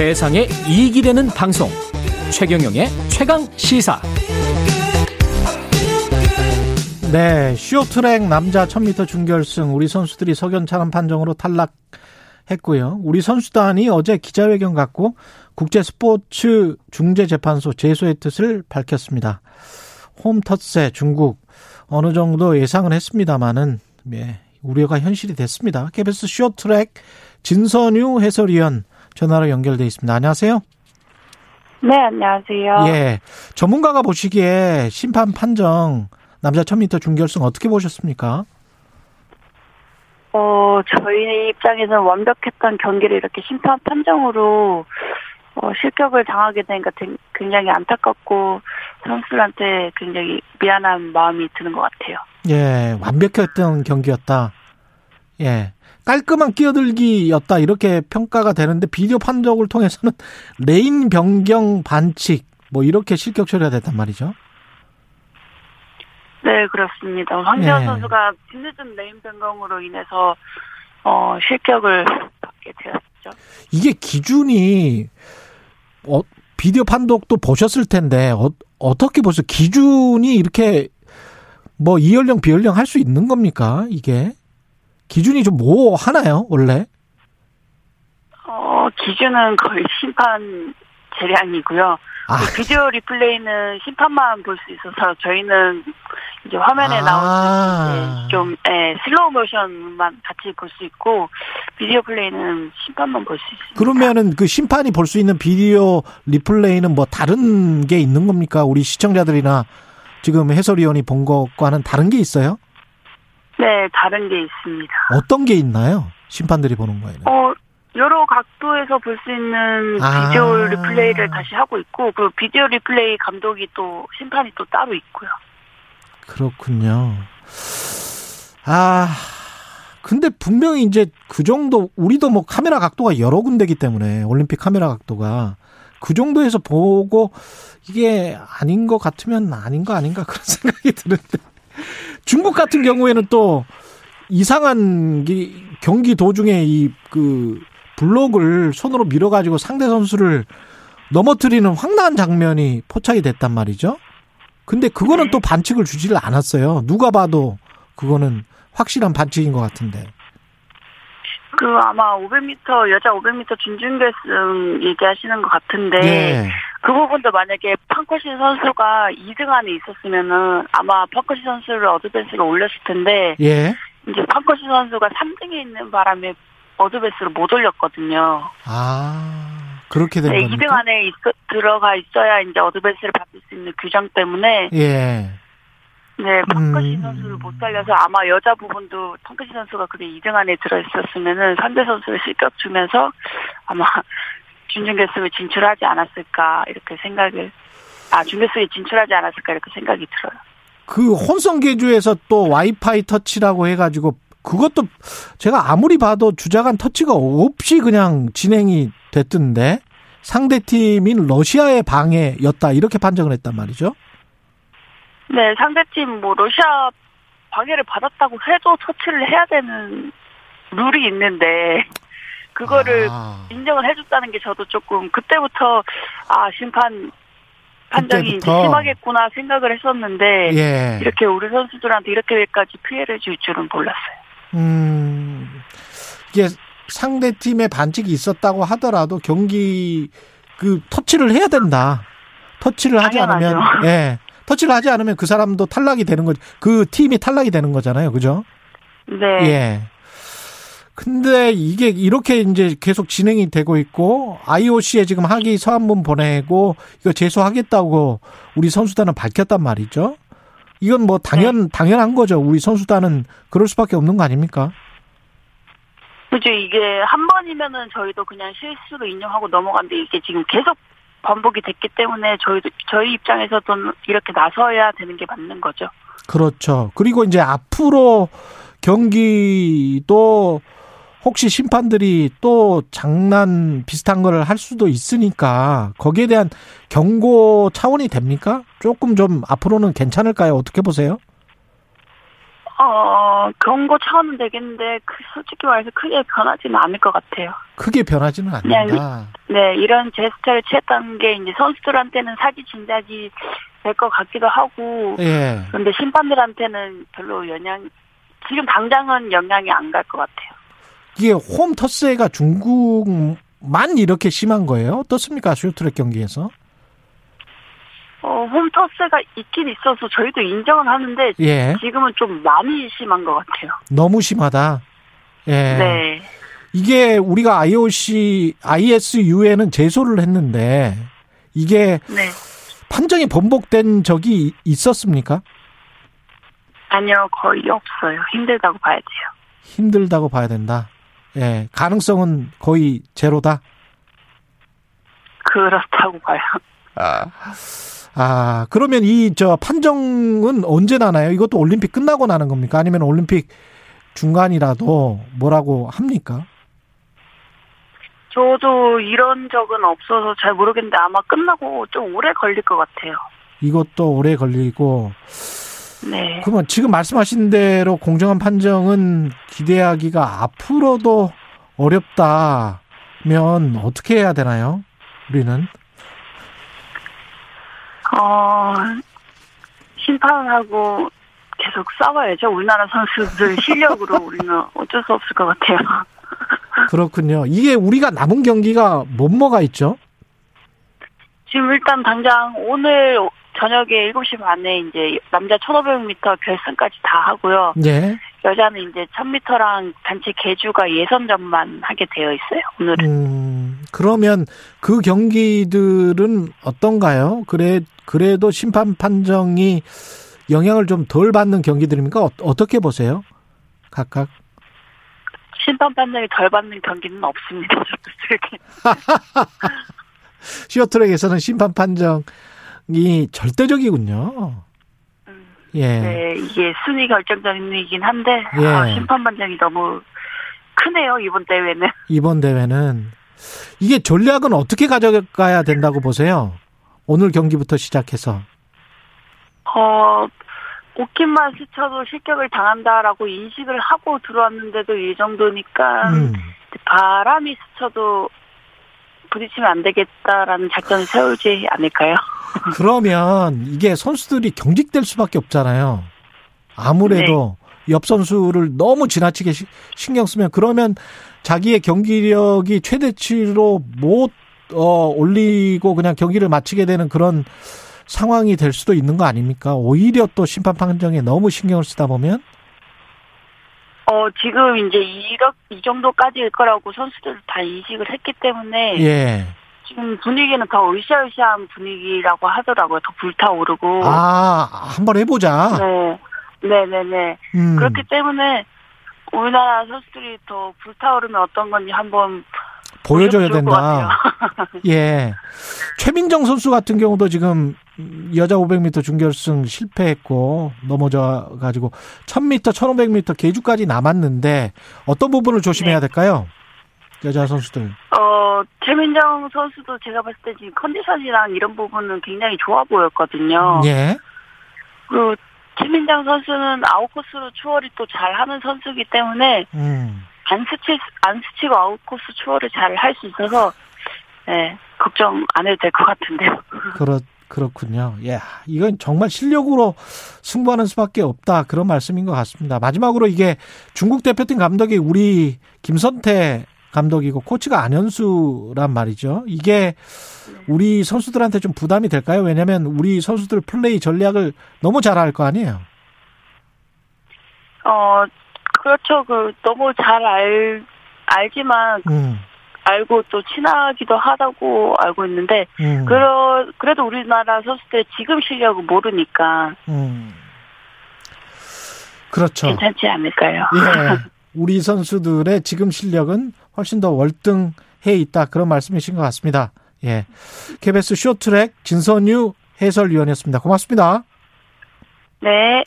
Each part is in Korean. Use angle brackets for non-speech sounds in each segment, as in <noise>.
세상에 이익이 되는 방송 최경영의 최강 시사 네, 쇼트랙 남자 1000m 준결승 우리 선수들이 석연차는 판정으로 탈락했고요. 우리 선수단이 어제 기자회견 갖고 국제 스포츠 중재재판소 제소의 뜻을 밝혔습니다. 홈터세 중국 어느 정도 예상은 했습니다만은 예, 우려가 현실이 됐습니다. KBS 쇼트랙 진선유 해설위원 전화로 연결돼 있습니다. 안녕하세요. 네, 안녕하세요. 예. 전문가가 보시기에 심판 판정 남자 1000m 준결승 어떻게 보셨습니까? 어, 저희 입장에서는 완벽했던 경기를 이렇게 심판 판정으로 어, 실격을 당하게 되니까 굉장히 안타깝고 선수들한테 굉장히 미안한 마음이 드는 것 같아요. 예, 완벽했던 경기였다. 예. 깔끔한 끼어들기였다 이렇게 평가가 되는데 비디오 판정을 통해서는 <laughs> 레인 변경 반칙 뭐 이렇게 실격 처리가 됐단 말이죠. 네 그렇습니다. 황대헌 예. 선수가 뒤늦은 레인 변경으로 인해서 어, 실격을 받게 되었죠. 이게 기준이 어, 비디오 판독도 보셨을 텐데 어, 어떻게 보세요? 기준이 이렇게 뭐 이현령 비현령 할 수 있는 겁니까 이게? 기준이 좀 뭐 하나요, 원래? 어, 기준은 거의 심판 재량이고요. 아. 그 비디오 리플레이는 심판만 볼 수 있어서 저희는 이제 화면에 아. 나오는 좀 예, 슬로우 모션만 같이 볼 수 있고 비디오 플레이는 심판만 볼 수 있습니다. 그러면은 그 심판이 볼 수 있는 비디오 리플레이는 뭐 다른 게 있는 겁니까? 우리 시청자들이나 지금 해설위원이 본 것과는 다른 게 있어요? 네, 다른 게 있습니다. 어떤 게 있나요? 심판들이 보는 거에는? 어, 여러 각도에서 볼 수 있는 아. 비디오 리플레이를 다시 하고 있고, 그 비디오 리플레이 감독이 또, 심판이 또 따로 있고요. 그렇군요. 아, 근데 분명히 이제 그 정도, 우리도 뭐 카메라 각도가 여러 군데기 때문에, 올림픽 카메라 각도가, 그 정도에서 보고, 이게 아닌 것 같으면 아닌 거 아닌가 그런 <laughs> 생각이 드는데. 중국 같은 경우에는 또 이상한 경기 도중에 이 그 블록을 손으로 밀어가지고 상대 선수를 넘어뜨리는 황당한 장면이 포착이 됐단 말이죠. 근데 그거는 네. 또 반칙을 주지를 않았어요. 누가 봐도 그거는 확실한 반칙인 것 같은데. 그 아마 500m 여자 500m 준준결승 얘기하시는 것 같은데 네. 그 부분도 만약에 팡커시 선수가 2등 안에 있었으면은 아마 팡커시 선수를 어드밴스로 올렸을 텐데 예. 이제 팡커시 선수가 3등에 있는 바람에 어드밴스를 못 올렸거든요. 아 그렇게 된 네, 겁니까? 2등 안에 있, 들어가 있어야 이제 어드밴스를 받을 수 있는 규정 때문에 예. 네, 펑크시 음. 선수를 못 살려서 아마 여자 부분도 펑크시 선수가 그게 2등 안에 들어있었으면은 상대 선수를 실격 주면서 아마 준준결승을 진출하지 않았을까 이렇게 생각을 아 준결승에 진출하지 않았을까 이렇게 생각이 들어요. 그 혼성 계주에서 또 와이파이 터치라고 해가지고 그것도 제가 아무리 봐도 주자간 터치가 없이 그냥 진행이 됐던데 상대 팀인 러시아의 방해였다 이렇게 판정을 했단 말이죠. 네, 상대 팀 뭐 러시아 방해를 받았다고 해도 터치를 해야 되는 룰이 있는데 그거를 아. 인정을 해줬다는 게 저도 조금 그때부터 아 심판 판정이 이제 심하겠구나 생각을 했었는데 예. 이렇게 우리 선수들한테 이렇게까지 피해를 줄 줄은 몰랐어요. 음 이게 상대 팀의 반칙이 있었다고 하더라도 경기 그 터치를 해야 된다. 터치를 하지 당연하죠. 않으면 예 터치를 하지 않으면 그 사람도 탈락이 되는 거죠. 그 팀이 탈락이 되는 거잖아요. 그죠? 네. 예. 근데 이게 이렇게 이제 계속 진행이 되고 있고 IOC에 지금 항의 서한문 보내고 이거 제소하겠다고 우리 선수단은 밝혔단 말이죠. 이건 뭐 당연 네. 당연한 거죠. 우리 선수단은 그럴 수밖에 없는 거 아닙니까? 그죠. 이게 한 번이면은 저희도 그냥 실수로 인정하고 넘어간데 이게 지금 계속 반복이 됐기 때문에 저희 저희 입장에서도 이렇게 나서야 되는 게 맞는 거죠. 그렇죠. 그리고 이제 앞으로 경기도 혹시 심판들이 또 장난 비슷한 걸 할 수도 있으니까 거기에 대한 경고 차원이 됩니까? 조금 좀 앞으로는 괜찮을까요? 어떻게 보세요? 어, 경고 차원은 되겠는데, 그, 솔직히 말해서 크게 변하지는 않을 것 같아요. 크게 변하지는 않는다. 네, 이런 제스처를 취했다는 게 이제 선수들한테는 사기 진작이 될 것 같기도 하고, 예. 그런데 심판들한테는 별로 영향, 지금 당장은 영향이 안 갈 것 같아요. 이게 홈 터스가 중국만 이렇게 심한 거예요? 어떻습니까? 쇼트랙 경기에서? 어, 홈터스가 있긴 있어서 저희도 인정은 하는데, 예. 지금은 좀 많이 심한 것 같아요. 너무 심하다. 예. 네. 이게 우리가 IOC, ISU에는 제소를 했는데 이게 네. 판정이 번복된 적이 있었습니까? 아니요, 거의 없어요. 힘들다고 봐야 돼요. 힘들다고 봐야 된다. 예. 가능성은 거의 제로다. 그렇다고 봐요. 아, 그러면 이 저 판정은 언제 나나요? 이것도 올림픽 끝나고 나는 겁니까? 아니면 올림픽 중간이라도 뭐라고 합니까? 저도 이런 적은 없어서 잘 모르겠는데 아마 끝나고 좀 오래 걸릴 것 같아요. 이것도 오래 걸리고 네. 그러면 지금 말씀하신 대로 공정한 판정은 기대하기가 앞으로도 어렵다면 어떻게 해야 되나요? 우리는 어, 심판하고 계속 싸워야죠. 우리나라 선수들 실력으로 <laughs> 우리는 어쩔 수 없을 것 같아요. <laughs> 그렇군요. 이게 우리가 남은 경기가 뭐 뭐가 있죠? 지금 일단 당장 오늘 저녁에 7시 반에 이제 남자 1500m 결승까지 다 하고요. 예. 여자는 이제 1000m랑 단체 개주가 예선전만 하게 되어 있어요. 오늘은. 음, 그러면 그 경기들은 어떤가요? 그래, 그래도 심판 판정이 영향을 좀 덜 받는 경기들입니까? 어, 어떻게 보세요? 각각? 심판 판정이 덜 받는 경기는 없습니다. <laughs> <laughs> 시어트랙에서는 심판 판정 이 절대적이군요. 음, 예. 네, 이게 순위 결정전이긴 한데 예. 아, 심판 판정이 너무 크네요 이번 대회는. 이번 대회는 이게 전략은 어떻게 가져가야 된다고 보세요? 오늘 경기부터 시작해서. 어, 오킨만 스쳐도 실격을 당한다라고 인식을 하고 들어왔는데도 이 정도니까 음. 바람이 스쳐도 부딪히면 안 되겠다라는 작전을 세우지 않을까요? <laughs> 그러면 이게 선수들이 경직될 수밖에 없잖아요. 아무래도 옆 선수를 너무 지나치게 시- 신경 쓰면 그러면 자기의 경기력이 최대치로 못 어, 올리고 그냥 경기를 마치게 되는 그런 상황이 될 수도 있는 거 아닙니까? 오히려 또 심판 판정에 너무 신경을 쓰다 보면 어, 지금 이제 이렇, 이 정도까지일 거라고 선수들 다 인식을 했기 때문에 예. 지금 분위기는 더 으쌰으쌰한 분위기라고 하더라고요. 더 불타오르고. 아, 한번 해보자. 네. 네네네. 음. 그렇기 때문에 우리나라 선수들이 더 불타오르면 어떤 건지 한번 보여줘야 된다. <laughs> 예. 최민정 선수 같은 경우도 지금 여자 500m 준결승 실패했고 넘어져 가지고 1000m, 1500m 계주까지 남았는데 어떤 부분을 조심해야 네. 될까요? 여자 선수들. 어, 최민정 선수도 제가 봤을 때 지금 컨디션이랑 이런 부분은 굉장히 좋아 보였거든요. 예. 그리고 최민정 선수는 아웃코스로 추월이 또 잘하는 선수이기 때문에 음. 안 스치 안 스치고 아웃코스 추월을 잘 할 수 있어서 네, 걱정 안 해도 될 것 같은데요. 그렇 그렇군요. 예. 이건 정말 실력으로 승부하는 수밖에 없다. 그런 말씀인 것 같습니다. 마지막으로 이게 중국 대표팀 감독이 우리 김선태 감독이고 코치가 안현수란 말이죠. 이게 우리 선수들한테 좀 부담이 될까요? 왜냐하면 우리 선수들 플레이 전략을 너무 잘 알 거 아니에요. 어, 그렇죠. 그 너무 잘 알 알지만 음, 알고 또 친하기도 하다고 알고 있는데 음, 그러 그래도 우리나라 선수들 지금 실력을 모르니까 음. 그렇죠. 괜찮지 않을까요? 예. <laughs> 우리 선수들의 지금 실력은 훨씬 더 월등해 있다. 그런 말씀이신 것 같습니다. 예. KBS 쇼트랙 진선유 해설위원이었습니다. 고맙습니다. 네.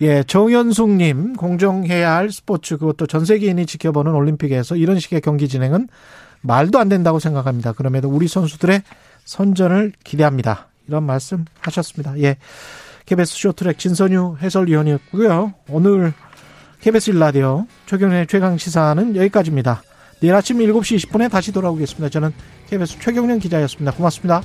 예, 정현숙님, 공정해야 할 스포츠, 그것도 전 세계인이 지켜보는 올림픽에서 이런 식의 경기 진행은 말도 안 된다고 생각합니다. 그럼에도 우리 선수들의 선전을 기대합니다. 이런 말씀 하셨습니다. 예. KBS 쇼트랙 진선유 해설위원이었고요. 오늘 KBS 일라디오 최경련의 최강 시사는 여기까지입니다. 내일 아침 7시 20분에 다시 돌아오겠습니다. 저는 KBS 최경련 기자였습니다. 고맙습니다.